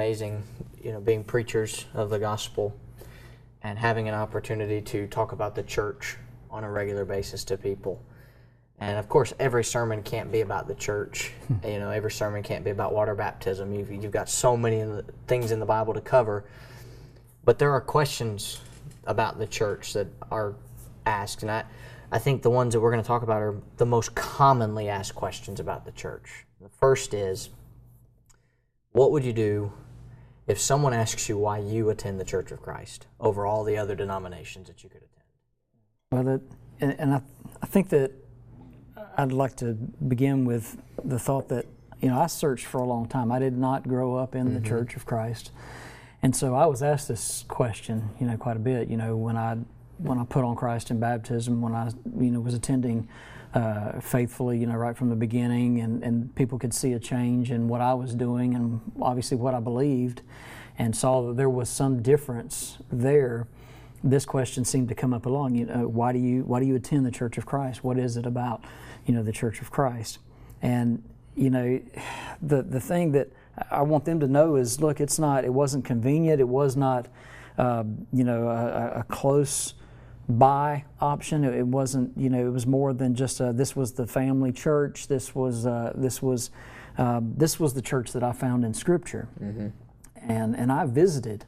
amazing, you know, being preachers of the gospel and having an opportunity to talk about the church on a regular basis to people. And of course, every sermon can't be about the church. Hmm. you know, every sermon can't be about water baptism. You've, you've got so many things in the Bible to cover. But there are questions about the church that are asked. And I, I think the ones that we're going to talk about are the most commonly asked questions about the church. The first is What would you do if someone asks you why you attend the Church of Christ over all the other denominations that you could attend? Well, that, and, and I, I think that I'd like to begin with the thought that, you know, I searched for a long time. I did not grow up in mm-hmm. the Church of Christ. And so I was asked this question, you know, quite a bit, you know, when I when I put on Christ in baptism, when I, you know, was attending uh, faithfully, you know, right from the beginning, and, and people could see a change in what I was doing and obviously what I believed, and saw that there was some difference there this question seemed to come up along. You know, why do you why do you attend the Church of Christ? What is it about, you know, the Church of Christ? And you know, the the thing that I want them to know is, look, it's not. It wasn't convenient. It was not, uh, you know, a, a, close by option. It, wasn't. You know, it was more than just a, this was the family church. This was uh, this was uh, this was the church that I found in Scripture, mm-hmm. and and I visited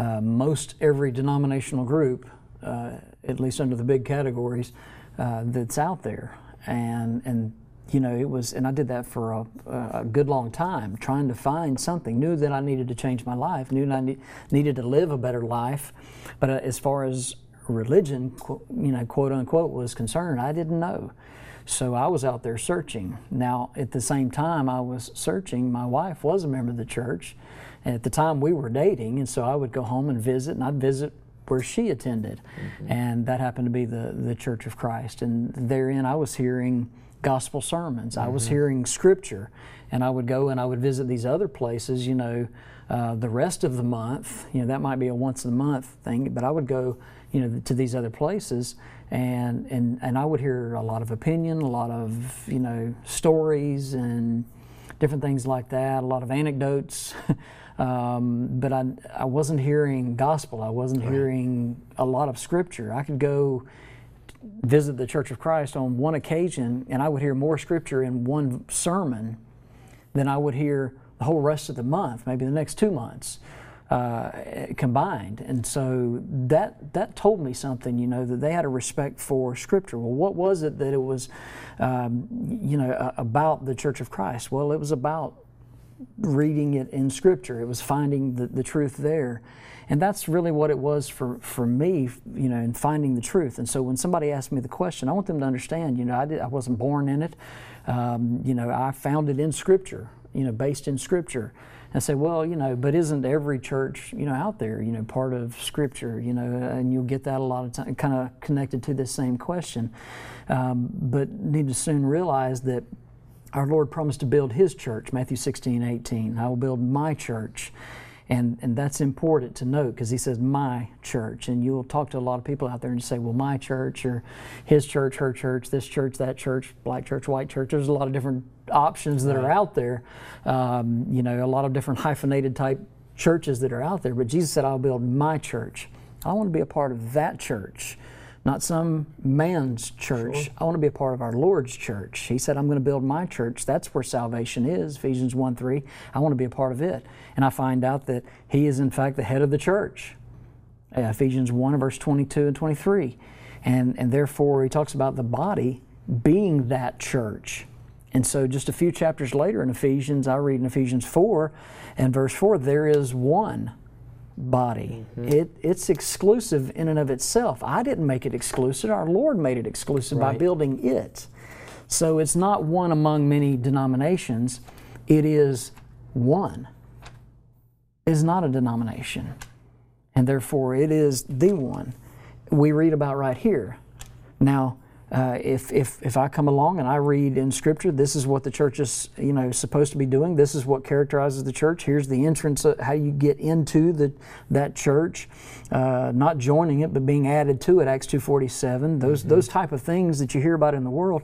uh, most every denominational group, uh, at least under the big categories, uh, that's out there. And, and, you know, it was, and I did that for a, a, good long time, trying to find something. Knew that I needed to change my life, knew that I need, needed to live a better life. But uh, as far as religion, you know, quote unquote, was concerned, I didn't know. So I was out there searching. Now, at the same time I was searching, my wife was a member of the church. And at the time we were dating, and so I would go home and visit, and I'd visit where she attended. Mm-hmm. And that happened to be the, the Church of Christ. And therein I was hearing gospel sermons, mm-hmm. I was mm-hmm. hearing scripture. And I would go and I would visit these other places, you know, uh, the rest of the month. You know, that might be a once a month thing, but I would go, you know, to these other places and, and, and I would hear a lot of opinion, a lot of, you know, stories and different things like that, a lot of anecdotes. Um, but I, I wasn't hearing gospel. I wasn't right. hearing a lot of scripture. I could go visit the Church of Christ on one occasion, and I would hear more scripture in one sermon than I would hear the whole rest of the month, maybe the next two months. Uh, combined. And so that that told me something, you know, that they had a respect for Scripture. Well, what was it that it was, um, you know, about the Church of Christ? Well, it was about reading it in Scripture. It was finding the, the truth there. And that's really what it was for, for me, you know, in finding the truth. And so when somebody asks me the question, I want them to understand, you know, I, did, I wasn't born in it. Um, you know, I found it in Scripture, you know, based in Scripture. And say, well, you know, but isn't every church, you know, out there, you know, part of Scripture, you know, and you'll get that a lot of time, kind of connected to this same question. Um, but need to soon realize that our Lord promised to build His church, Matthew 16, 18. I will build my church. And, and that's important to note because he says my church. And you'll talk to a lot of people out there and say, well, my church or his church, her church, this church, that church, black church, white church. There's a lot of different options that right. are out there. Um, you know, a lot of different hyphenated type churches that are out there. But Jesus said, I'll build my church. I want to be a part of that church not some man's church. Sure. I want to be a part of our Lord's church. He said, I'm going to build my church. That's where salvation is, Ephesians 1 3. I want to be a part of it. And I find out that He is, in fact, the head of the church. Uh, Ephesians 1, verse 22 and 23. And, and therefore, he talks about the body being that church. And so, just a few chapters later in Ephesians, I read in Ephesians 4 and verse 4, there is one body. Mm-hmm. It, it's exclusive in and of itself. I didn't make it exclusive. Our Lord made it exclusive right. by building it. So it's not one among many denominations. It is one. Is not a denomination. And therefore, it is the one we read about right here. Now, uh, if, if, if I come along and I read in Scripture, this is what the church is you know supposed to be doing. This is what characterizes the church. Here's the entrance, how you get into the, that church, uh, not joining it, but being added to it. Acts two forty seven. Those mm-hmm. those type of things that you hear about in the world,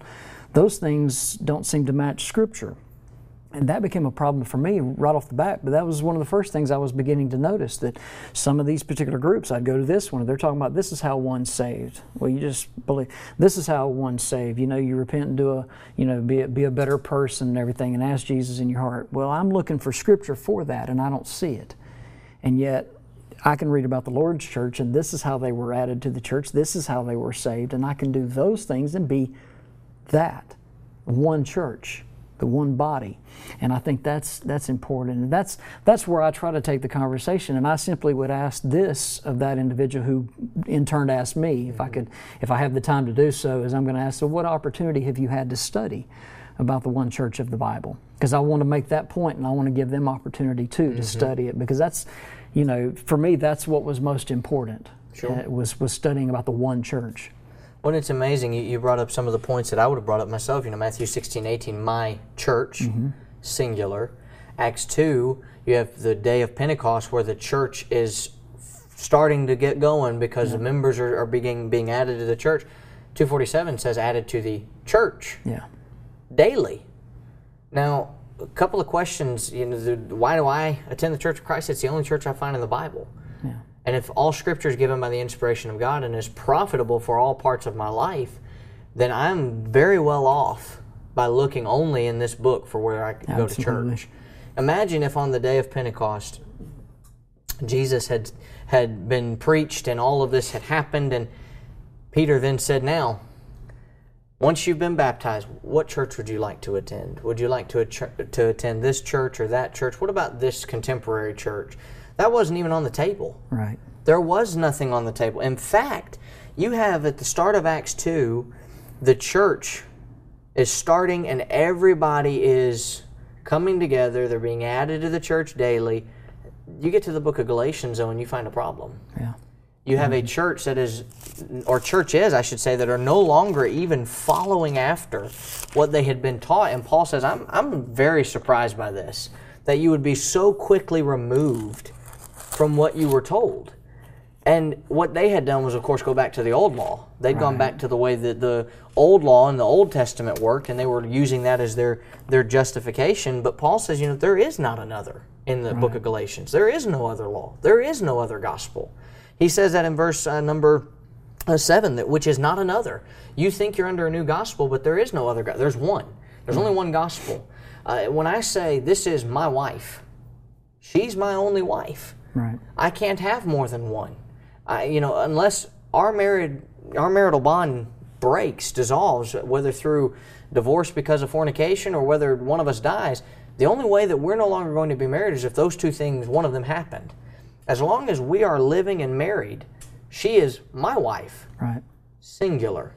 those things don't seem to match Scripture. And that became a problem for me right off the bat. But that was one of the first things I was beginning to notice that some of these particular groups, I'd go to this one, they're talking about this is how one's saved. Well, you just believe this is how one's saved. You know, you repent and do a, you know, be a, be a better person and everything, and ask Jesus in your heart. Well, I'm looking for scripture for that, and I don't see it. And yet, I can read about the Lord's church, and this is how they were added to the church. This is how they were saved, and I can do those things and be that one church the one body. And I think that's that's important. And that's that's where I try to take the conversation. And I simply would ask this of that individual who in turn asked me if I could if I have the time to do so, is I'm going to ask, so what opportunity have you had to study about the one church of the Bible? Because I want to make that point and I want to give them opportunity too mm-hmm. to study it because that's you know, for me that's what was most important. Sure. Uh, was was studying about the one church. Well, it's amazing. You, you, brought up some of the points that I would have brought up myself. You know, Matthew 16, 18, my church, mm-hmm. singular. Acts 2, you have the day of Pentecost where the church is starting to get going because yeah. the members are, are being, being added to the church. 247 says added to the church yeah. daily. Now, a couple of questions. You know, the, why do I attend the Church of Christ? It's the only church I find in the Bible. And if all scripture is given by the inspiration of God and is profitable for all parts of my life, then I'm very well off by looking only in this book for where I can Absolutely. go to church. Imagine if on the day of Pentecost, Jesus had had been preached and all of this had happened, and Peter then said, Now, once you've been baptized, what church would you like to attend? Would you like to, to attend this church or that church? What about this contemporary church? That wasn't even on the table. Right. There was nothing on the table. In fact, you have at the start of Acts 2, the church is starting and everybody is coming together. They're being added to the church daily. You get to the book of Galatians, though, and you find a problem. Yeah. You have a mm-hmm. church that is, or churches, I should say, that are no longer even following after what they had been taught. And Paul says, I'm, I'm very surprised by this, that you would be so quickly removed from what you were told. And what they had done was, of course, go back to the old law. they had right. gone back to the way that the old law and the Old Testament worked, and they were using that as their, their justification. But Paul says, you know, there is not another in the right. book of Galatians. There is no other law. There is no other gospel. He says that in verse uh, number uh, 7, that, which is not another. You think you're under a new gospel, but there is no other. Go- There's one. There's only one gospel. Uh, when I say, this is my wife, she's my only wife Right. I can't have more than one. I, you know, unless our married our marital bond breaks, dissolves, whether through divorce because of fornication or whether one of us dies, the only way that we're no longer going to be married is if those two things, one of them happened. As long as we are living and married, she is my wife. Right. Singular.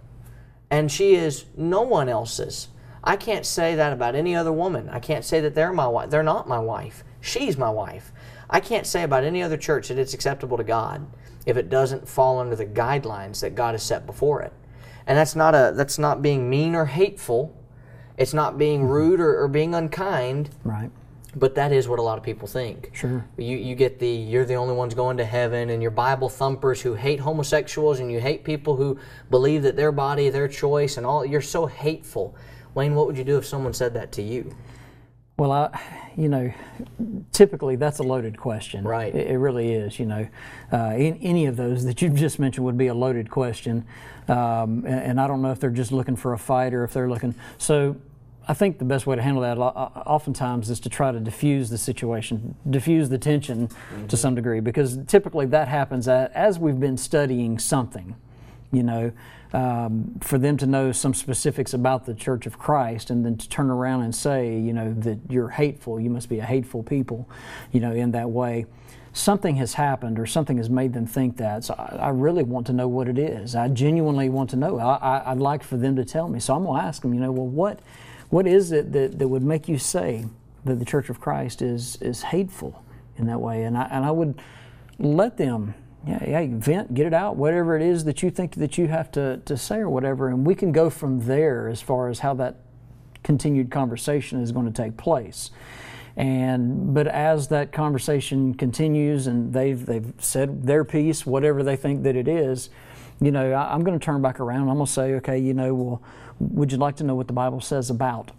And she is no one else's. I can't say that about any other woman. I can't say that they're my wife. They're not my wife. She's my wife. I can't say about any other church that it's acceptable to God if it doesn't fall under the guidelines that God has set before it. And that's not a that's not being mean or hateful. It's not being mm-hmm. rude or, or being unkind. Right. But that is what a lot of people think. Sure. You you get the you're the only ones going to heaven and you're Bible thumpers who hate homosexuals and you hate people who believe that their body, their choice and all you're so hateful. Wayne, what would you do if someone said that to you? Well, I, you know, typically that's a loaded question. Right. It, it really is. You know, uh, in, any of those that you've just mentioned would be a loaded question, um, and, and, I don't know if they're just looking for a fight or if they're looking. So, I think the best way to handle that oftentimes is to try to diffuse the situation, diffuse the tension mm-hmm. to some degree, because typically that happens as we've been studying something. You know, um, for them to know some specifics about the Church of Christ and then to turn around and say, you know, that you're hateful, you must be a hateful people, you know, in that way. Something has happened or something has made them think that. So I, I really want to know what it is. I genuinely want to know. I, would like for them to tell me. So I'm going to ask them, you know, well, what, what is it that, that would make you say that the Church of Christ is, is hateful in that way? And I, and I would let them yeah, yeah, vent, get it out, whatever it is that you think that you have to, to say or whatever, and we can go from there as far as how that continued conversation is going to take place. And but as that conversation continues and they've they've said their piece, whatever they think that it is, you know, I, am going to turn back around. I'm going to say, okay, you know, well, would you like to know what the Bible says about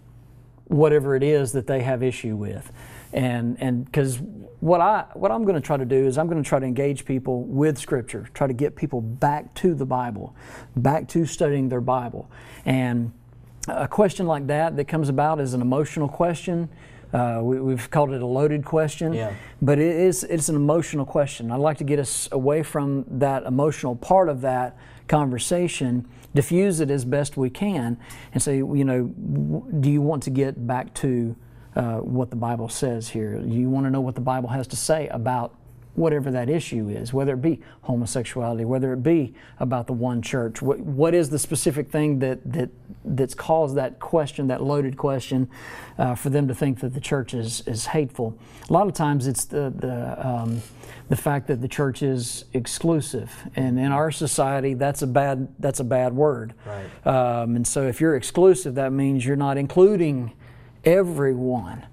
whatever it is that they have issue with. And and because what I what I'm going to try to do is I'm going to try to engage people with Scripture, try to get people back to the Bible, back to studying their Bible. And a question like that that comes about is an emotional question. Uh, we, have called it a loaded question, yeah. but it is it's an emotional question. I'd like to get us away from that emotional part of that conversation, diffuse it as best we can, and say, you know, do you want to get back to uh, what the Bible says here? You want to know what the Bible has to say about whatever that issue is, whether it be homosexuality, whether it be about the one church. What, what is the specific thing that, that that's caused that question, that loaded question, uh, for them to think that the church is, is hateful? A lot of times it's the, the, um, the fact that the church is exclusive. And in our society, that's a bad, that's a bad word. Right. Um, and so if you're exclusive, that means you're not including everyone.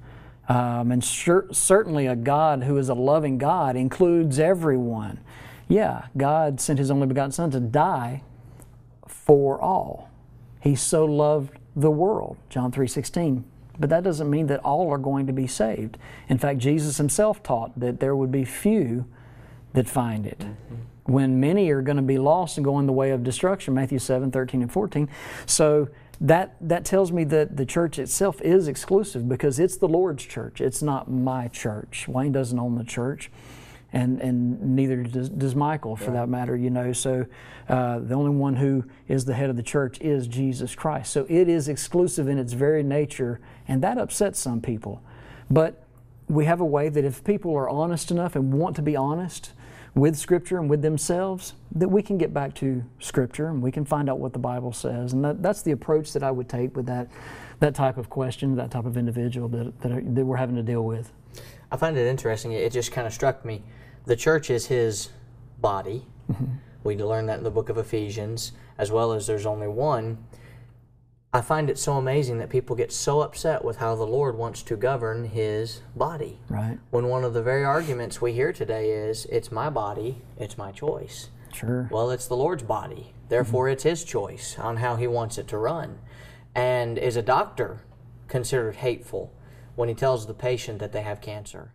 Um, and sure, certainly a God who is a loving God includes everyone. Yeah, God sent his only begotten Son to die for all. He so loved the world, John 3:16. But that doesn't mean that all are going to be saved. In fact, Jesus himself taught that there would be few that find it. Mm-hmm. When many are going to be lost and go in the way of destruction, Matthew 7, 13 and 14. So that that tells me that the church itself is exclusive because it's the Lord's church. It's not my church. Wayne doesn't own the church, and and neither does, does Michael, for that matter. You know, so uh, the only one who is the head of the church is Jesus Christ. So it is exclusive in its very nature, and that upsets some people. But we have a way that if people are honest enough and want to be honest, with Scripture and with themselves, that we can get back to Scripture and we can find out what the Bible says. And that, that's the approach that I would take with that, that type of question, that type of individual that, that, are, that we're having to deal with. I find it interesting. It just kind of struck me. The church is his body. Mm-hmm. We learn that in the book of Ephesians, as well as there's only one. I find it so amazing that people get so upset with how the Lord wants to govern his body. Right. When one of the very arguments we hear today is, it's my body, it's my choice. Sure. Well, it's the Lord's body. Therefore, mm-hmm. it's his choice on how he wants it to run. And is a doctor considered hateful when he tells the patient that they have cancer?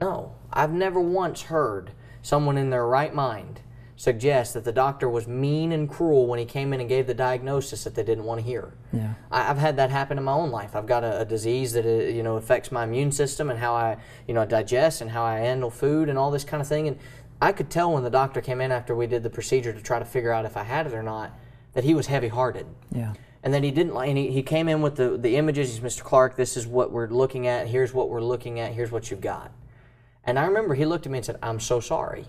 No. I've never once heard someone in their right mind suggest that the doctor was mean and cruel when he came in and gave the diagnosis that they didn't want to hear. Yeah. I, have had that happen in my own life. I've got a, a disease that uh, you know affects my immune system and how I you know digest and how I handle food and all this kind of thing. And I could tell when the doctor came in after we did the procedure to try to figure out if I had it or not that he was heavy-hearted. Yeah. And then he didn't like. And he, he came in with the the images. He's Mr. Clark. This is what we're looking at. Here's what we're looking at. Here's what you've got. And I remember he looked at me and said, "I'm so sorry."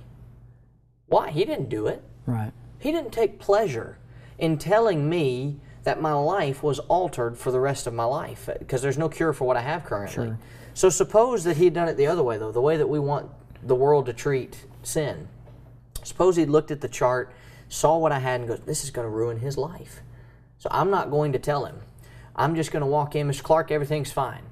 Why? He didn't do it. Right. He didn't take pleasure in telling me that my life was altered for the rest of my life because there's no cure for what I have currently. Sure. So suppose that he'd done it the other way, though, the way that we want the world to treat sin. Suppose he'd looked at the chart, saw what I had, and goes, This is going to ruin his life. So I'm not going to tell him. I'm just going to walk in, Mr. Clark, everything's fine.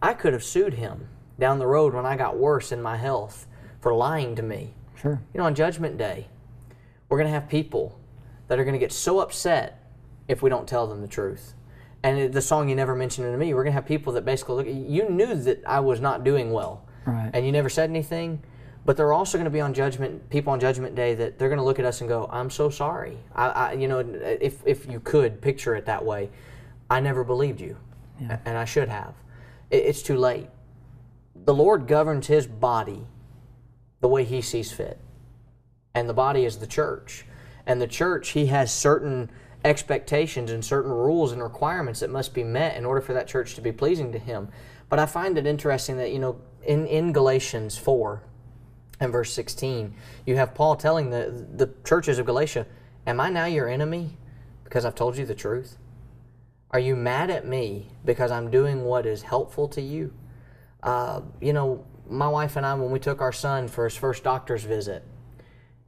I could have sued him down the road when I got worse in my health for lying to me Sure. You know, on Judgment Day, we're going to have people that are going to get so upset if we don't tell them the truth. And the song you never mentioned to me, we're going to have people that basically look. You knew that I was not doing well, right. and you never said anything. But there are also going to be on Judgment people on Judgment Day that they're going to look at us and go, "I'm so sorry." I, I you know, if if you could picture it that way, I never believed you, yeah. and I should have. It, it's too late. The Lord governs His body the way he sees fit. And the body is the church. And the church, he has certain expectations and certain rules and requirements that must be met in order for that church to be pleasing to him. But I find it interesting that, you know, in, in Galatians 4 and verse 16, you have Paul telling the, the churches of Galatia, Am I now your enemy because I've told you the truth? Are you mad at me because I'm doing what is helpful to you? Uh, you know, my wife and I, when we took our son for his first doctor's visit,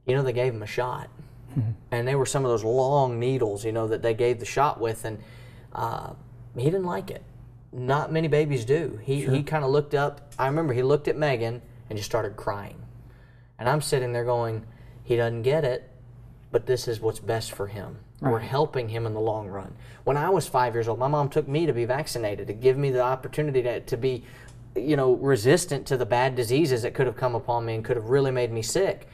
you know, they gave him a shot. Mm-hmm. And they were some of those long needles, you know, that they gave the shot with. And uh, he didn't like it. Not many babies do. He, sure. he kind of looked up. I remember he looked at Megan and just started crying. And I'm sitting there going, he doesn't get it. but this is what's best for him. We're helping him in the long run. When I was five years old, my mom took me to be vaccinated to give me the opportunity to, to be, you know, resistant to the bad diseases that could have come upon me and could have really made me sick.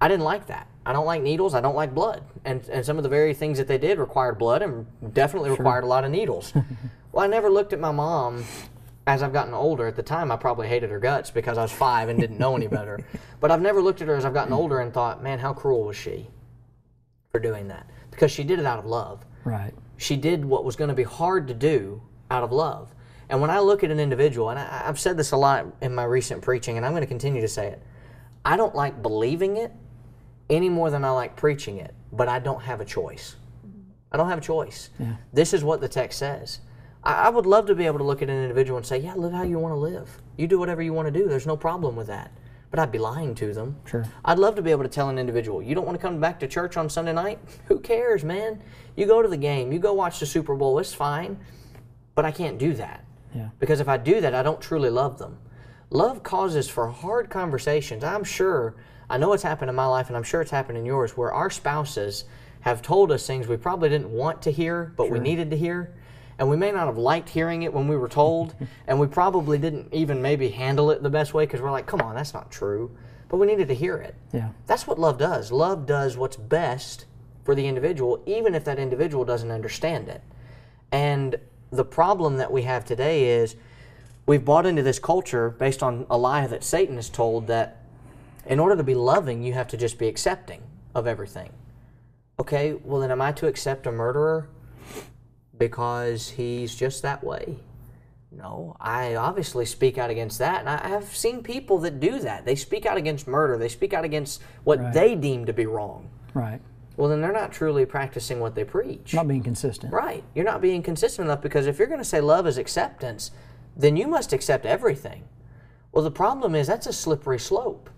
I didn't like that. I don't like needles. I don't like blood. And, and some of the very things that they did required blood and definitely required a lot of needles. well, I never looked at my mom as I've gotten older. At the time, I probably hated her guts because I was five and didn't know any better. But I've never looked at her as I've gotten older and thought, man, how cruel was she for doing that? Because she did it out of love. Right. She did what was going to be hard to do out of love. And when I look at an individual, and I, I've said this a lot in my recent preaching, and I'm going to continue to say it, I don't like believing it any more than I like preaching it, but I don't have a choice. I don't have a choice. Yeah. This is what the text says. I, I would love to be able to look at an individual and say, Yeah, live how you want to live. You do whatever you want to do. There's no problem with that. But I'd be lying to them. Sure. I'd love to be able to tell an individual, You don't want to come back to church on Sunday night? Who cares, man? You go to the game, you go watch the Super Bowl, it's fine. But I can't do that. Yeah. Because if I do that, I don't truly love them. Love causes for hard conversations. I'm sure, I know it's happened in my life, and I'm sure it's happened in yours, where our spouses have told us things we probably didn't want to hear, but we needed to hear. And we may not have liked hearing it when we were told, and we probably didn't even maybe handle it the best way because we're like, come on, that's not true. But we needed to hear it. Yeah. That's what love does. Love does what's best for the individual, even if that individual doesn't understand it. And the problem that we have today is we've bought into this culture based on a lie that Satan has told that in order to be loving, you have to just be accepting of everything. Okay, well, then am I to accept a murderer because he's just that way? No, I obviously speak out against that. And I have seen people that do that. They speak out against murder, they speak out against what Right. they deem to be wrong. Right. Well, then they're not truly practicing what they preach. Not being consistent. Right. You're not being consistent enough because if you're going to say love is acceptance, then you must accept everything. Well, the problem is that's a slippery slope.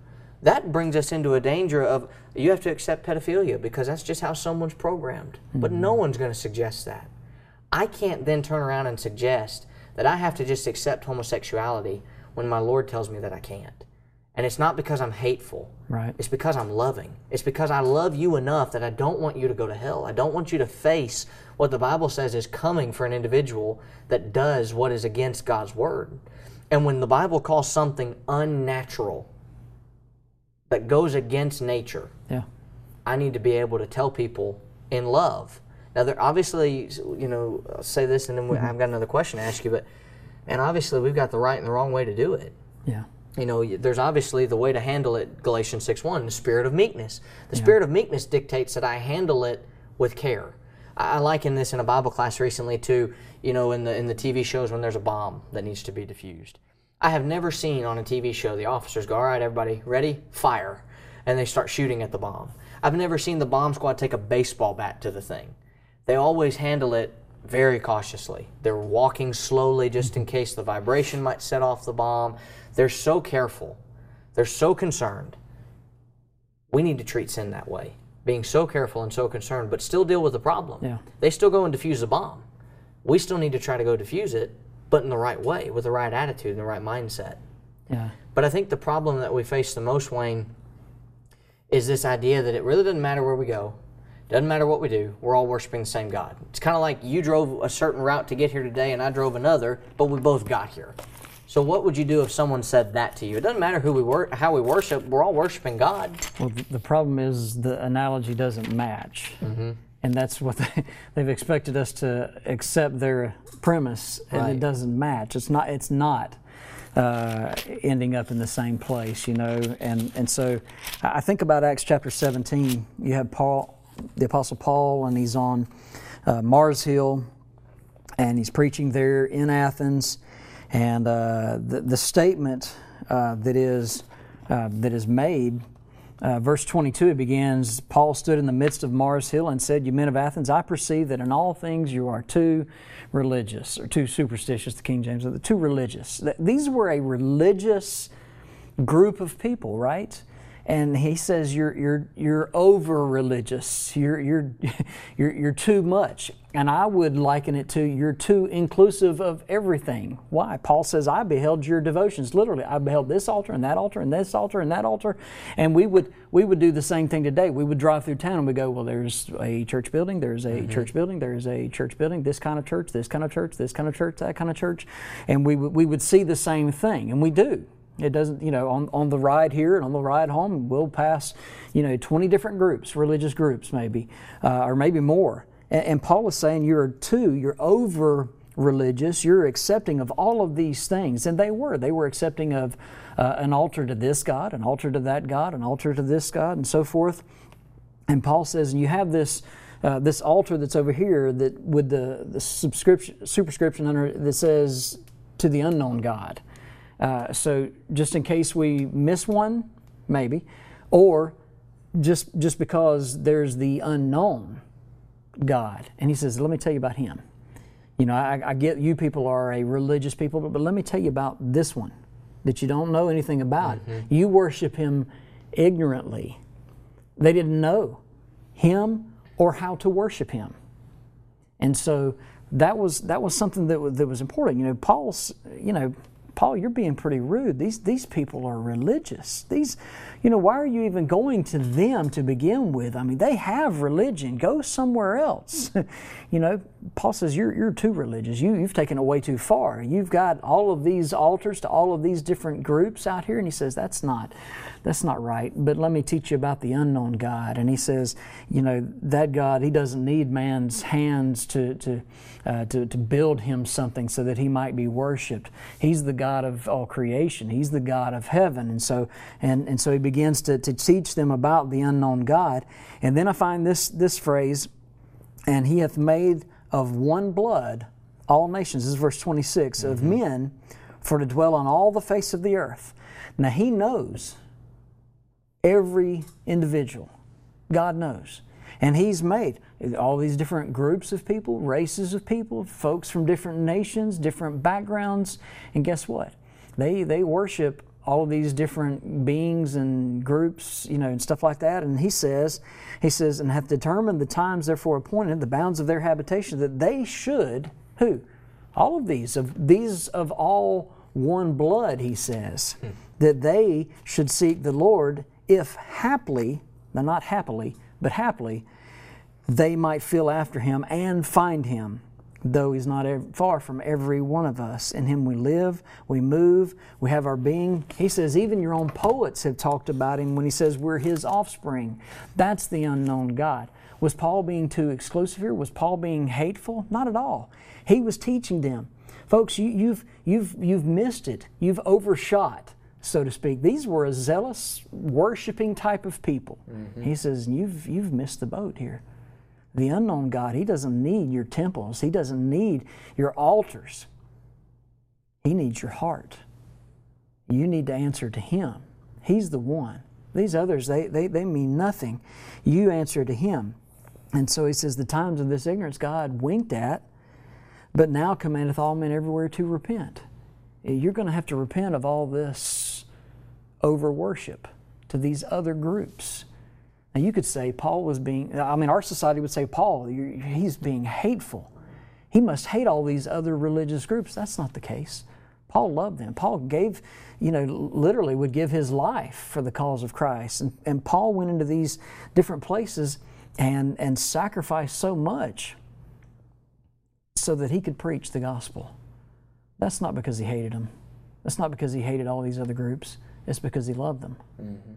That brings us into a danger of you have to accept pedophilia because that's just how someone's programmed. But no hmm. one's going to suggest that. I can't then turn around and suggest that I have to just accept homosexuality when my Lord tells me that I can't. And it's not because I'm hateful. Right. It's because I'm loving. It's because I love you enough that I don't want you to go to hell. I don't want you to face what the Bible says is coming for an individual that does what is against God's word. And when the Bible calls something unnatural that goes against nature, Yeah. I need to be able to tell people in love. Now, there obviously, you know, I'll say this, and then we, mm-hmm. I've got another question to ask you. But, and obviously, we've got the right and the wrong way to do it. Yeah. You know, there's obviously the way to handle it. Galatians six one, the spirit of meekness. The spirit of meekness dictates that I handle it with care. I, I liken this in a Bible class recently to, you know, in the in the TV shows when there's a bomb that needs to be diffused. I have never seen on a TV show the officers go, "All right, everybody, ready, fire," and they start shooting at the bomb. I've never seen the bomb squad take a baseball bat to the thing. They always handle it very cautiously. They're walking slowly just in case the vibration might set off the bomb. They're so careful. They're so concerned. We need to treat sin that way, being so careful and so concerned, but still deal with the problem. Yeah. They still go and defuse the bomb. We still need to try to go defuse it, but in the right way, with the right attitude and the right mindset. Yeah. But I think the problem that we face the most, Wayne, is this idea that it really doesn't matter where we go, doesn't matter what we do, we're all worshiping the same God. It's kind of like you drove a certain route to get here today and I drove another, but we both got here. So what would you do if someone said that to you? It doesn't matter who we wor- how we worship, we're all worshiping God. Well, the problem is the analogy doesn't match. Mm-hmm. And that's what they, they've expected us to accept their premise, and Right. it doesn't match. It's not. It's not uh, ending up in the same place, you know. And and so, I I think about Acts chapter 17. You have Paul, the apostle Paul, and he's on uh, Mars Hill, and he's preaching there in Athens, and uh, the the statement uh, that is uh, that is made. Uh, verse 22 it begins Paul stood in the midst of Mars Hill and said, You men of Athens, I perceive that in all things you are too religious, or too superstitious, the King James, too religious. These were a religious group of people, right? And he says you're you're you're over religious. You're you're you're you're too much. And I would liken it to you're too inclusive of everything. Why? Paul says I beheld your devotions. Literally, I beheld this altar and that altar and this altar and that altar. And we would we would do the same thing today. We would drive through town and we go, well, there's a church building, there's a mm-hmm. church building, there's a church building, this kind of church, this kind of church, this kind of church, that kind of church, and we we would see the same thing, and we do. It doesn't, you know, on, on the ride here and on the ride home, we'll pass, you know, 20 different groups, religious groups maybe, uh, or maybe more. And, and Paul is saying you're too, you're over religious, you're accepting of all of these things. And they were. They were accepting of uh, an altar to this God, an altar to that God, an altar to this God, and so forth. And Paul says, and you have this. Uh, this altar that's over here that with the, the subscription superscription under that says to the unknown God. Uh, so just in case we miss one, maybe, or just just because there's the unknown God, and He says, "Let me tell you about Him." You know, I, I get you people are a religious people, but, but, let me tell you about this one that you don't know anything about. Mm-hmm. You worship Him ignorantly. They didn't know Him or how to worship Him, and so that was that was something that was, that was important. You know, Paul's you know Paul, you're being pretty rude. These, these people are religious. These, you know, why are you even going to them to begin with? I mean, they have religion. Go somewhere else. you know, Paul says you're, you're too religious. You, you've taken it way too far. You've got all of these altars to all of these different groups out here. And he says, that's not, that's not right. But let me teach you about the unknown God. And he says, you know, that God, he doesn't need man's hands to, to, uh, to, to build him something so that he might be worshiped. He's the God of all creation. He's the God of heaven. And so, and, and so he begins to, to teach them about the unknown God. And then I find this, this phrase, and he hath made of one blood all nations. This is verse 26 mm-hmm. of men for to dwell on all the face of the earth. Now he knows every individual. God knows. And He's made all these different groups of people, races of people, folks from different nations, different backgrounds. And guess what? They, they worship all of these different beings and groups, you know, and stuff like that. And he says, he says, and hath determined the times therefore appointed, the bounds of their habitation, that they should, who? All of these, of these of all one blood, he says, hmm. that they should seek the Lord if haply, not happily, but happily, they might feel after him and find him, though he's not far from every one of us. In him we live, we move, we have our being. He says, even your own poets have talked about him when he says we're his offspring. That's the unknown God. Was Paul being too exclusive here? Was Paul being hateful? Not at all. He was teaching them. Folks, you, you've, you've, you've missed it. You've overshot so to speak. These were a zealous, worshiping type of people. Mm-hmm. He says, you've, you've missed the boat here. The unknown God, He doesn't need your temples, He doesn't need your altars. He needs your heart. You need to answer to Him. He's the one. These others, they, they, they mean nothing. You answer to Him. And so He says, The times of this ignorance God winked at, but now commandeth all men everywhere to repent you're going to have to repent of all this over worship to these other groups. Now, you could say Paul was being, I mean, our society would say, Paul, he's being hateful. He must hate all these other religious groups. That's not the case. Paul loved them. Paul gave, you know, literally would give his life for the cause of Christ. And, and Paul went into these different places and, and sacrificed so much so that he could preach the gospel. That's not because he hated them. That's not because he hated all these other groups. It's because he loved them. Mm-hmm.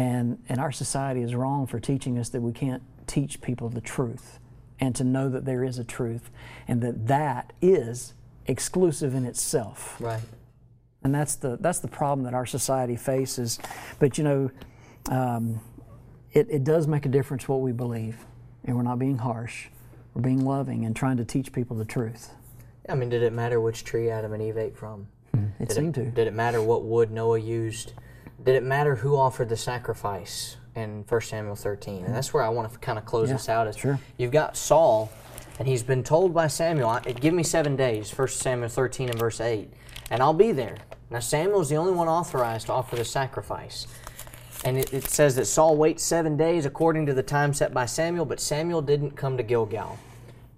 And, and our society is wrong for teaching us that we can't teach people the truth and to know that there is a truth and that that is exclusive in itself. Right. And that's the, that's the problem that our society faces. But you know, um, it, it does make a difference what we believe. And we're not being harsh, we're being loving and trying to teach people the truth. I mean, did it matter which tree Adam and Eve ate from? It did seemed it, to. Did it matter what wood Noah used? Did it matter who offered the sacrifice in 1 Samuel 13? And that's where I want to kind of close yeah, this out. Is sure. You've got Saul, and he's been told by Samuel, "Give me seven days." 1 Samuel 13 and verse 8, and I'll be there. Now Samuel's the only one authorized to offer the sacrifice. And it, it says that Saul waits seven days according to the time set by Samuel, but Samuel didn't come to Gilgal.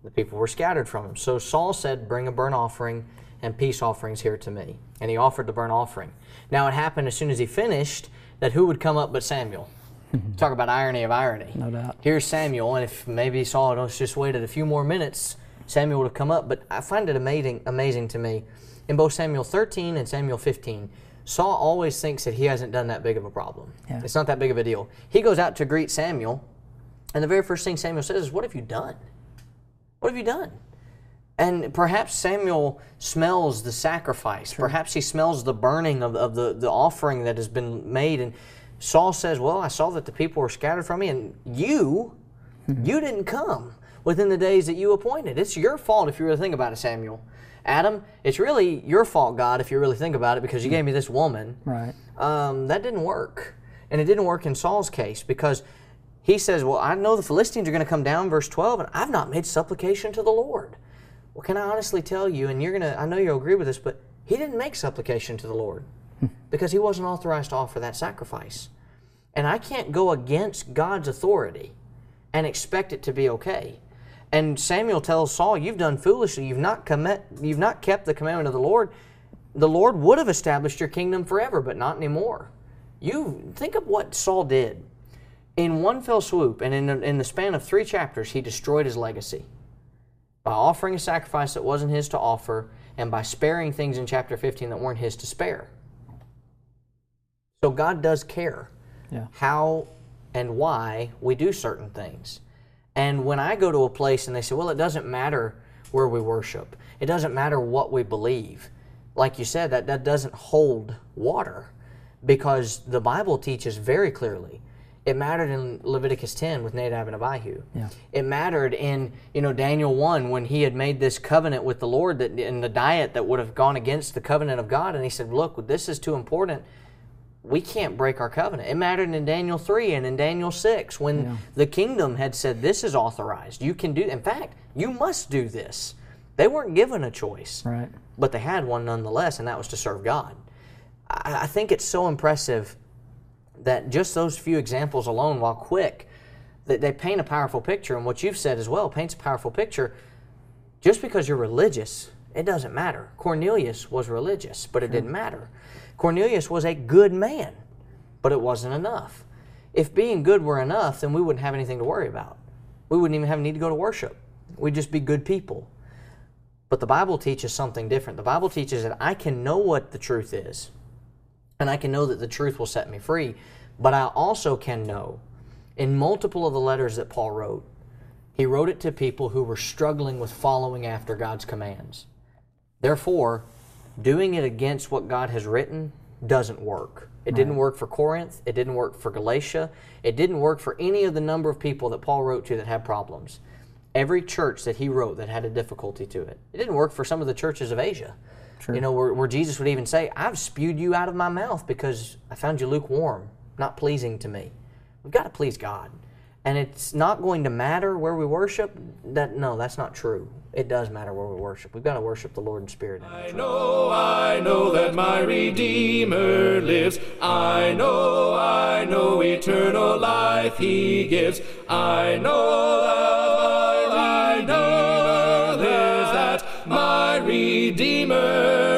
The people were scattered from him. So Saul said, Bring a burnt offering and peace offerings here to me. And he offered the burnt offering. Now it happened as soon as he finished that who would come up but Samuel? Talk about irony of irony. No doubt. Here's Samuel, and if maybe Saul had oh, just waited a few more minutes, Samuel would have come up. But I find it amazing, amazing to me, in both Samuel 13 and Samuel 15, Saul always thinks that he hasn't done that big of a problem. Yeah. It's not that big of a deal. He goes out to greet Samuel, and the very first thing Samuel says is, "What have you done? What have you done?" And perhaps Samuel smells the sacrifice. Perhaps he smells the burning of, of the, the offering that has been made. And Saul says, Well, I saw that the people were scattered from me, and you, you didn't come within the days that you appointed. It's your fault if you really think about it, Samuel. Adam, it's really your fault, God, if you really think about it, because you gave me this woman. Right. Um, that didn't work. And it didn't work in Saul's case because he says, Well, I know the Philistines are going to come down, verse 12, and I've not made supplication to the Lord. Well, can I honestly tell you, and you're going to, I know you'll agree with this, but he didn't make supplication to the Lord hmm. because he wasn't authorized to offer that sacrifice. And I can't go against God's authority and expect it to be okay. And Samuel tells Saul, You've done foolishly. You've not, commit, you've not kept the commandment of the Lord. The Lord would have established your kingdom forever, but not anymore. You think of what Saul did. In one fell swoop, and in, in the span of three chapters, he destroyed his legacy by offering a sacrifice that wasn't his to offer and by sparing things in chapter 15 that weren't his to spare. So God does care Yeah. how and why we do certain things. And when I go to a place and they say, well, it doesn't matter where we worship, it doesn't matter what we believe, like you said, that, that doesn't hold water because the Bible teaches very clearly. It mattered in Leviticus 10 with Nadab and Abihu. Yeah. It mattered in you know Daniel 1 when he had made this covenant with the Lord that in the diet that would have gone against the covenant of God and he said, "Look, this is too important we can't break our covenant. It mattered in Daniel 3 and in Daniel 6 when Yeah. the kingdom had said, This is authorized. You can do, in fact, you must do this. They weren't given a choice, Right. but they had one nonetheless, and that was to serve God. I, I think it's so impressive that just those few examples alone, while quick, that they paint a powerful picture. And what you've said as well paints a powerful picture. Just because you're religious, it doesn't matter. Cornelius was religious, but it didn't matter. Cornelius was a good man, but it wasn't enough. If being good were enough, then we wouldn't have anything to worry about. We wouldn't even have need to go to worship. We'd just be good people. But the Bible teaches something different. The Bible teaches that I can know what the truth is, and I can know that the truth will set me free, but I also can know in multiple of the letters that Paul wrote, he wrote it to people who were struggling with following after God's commands. Therefore, doing it against what God has written doesn't work. It didn't work for Corinth. It didn't work for Galatia. It didn't work for any of the number of people that Paul wrote to that had problems. Every church that he wrote that had a difficulty to it. It didn't work for some of the churches of Asia. You know, where, where Jesus would even say, I've spewed you out of my mouth because I found you lukewarm, not pleasing to me. We've got to please God. And it's not going to matter where we worship. That no, that's not true. It does matter where we worship. We've got to worship the Lord in spirit. and I truth. know, I know that my Redeemer lives. I know, I know eternal life he gives. I know Redeemer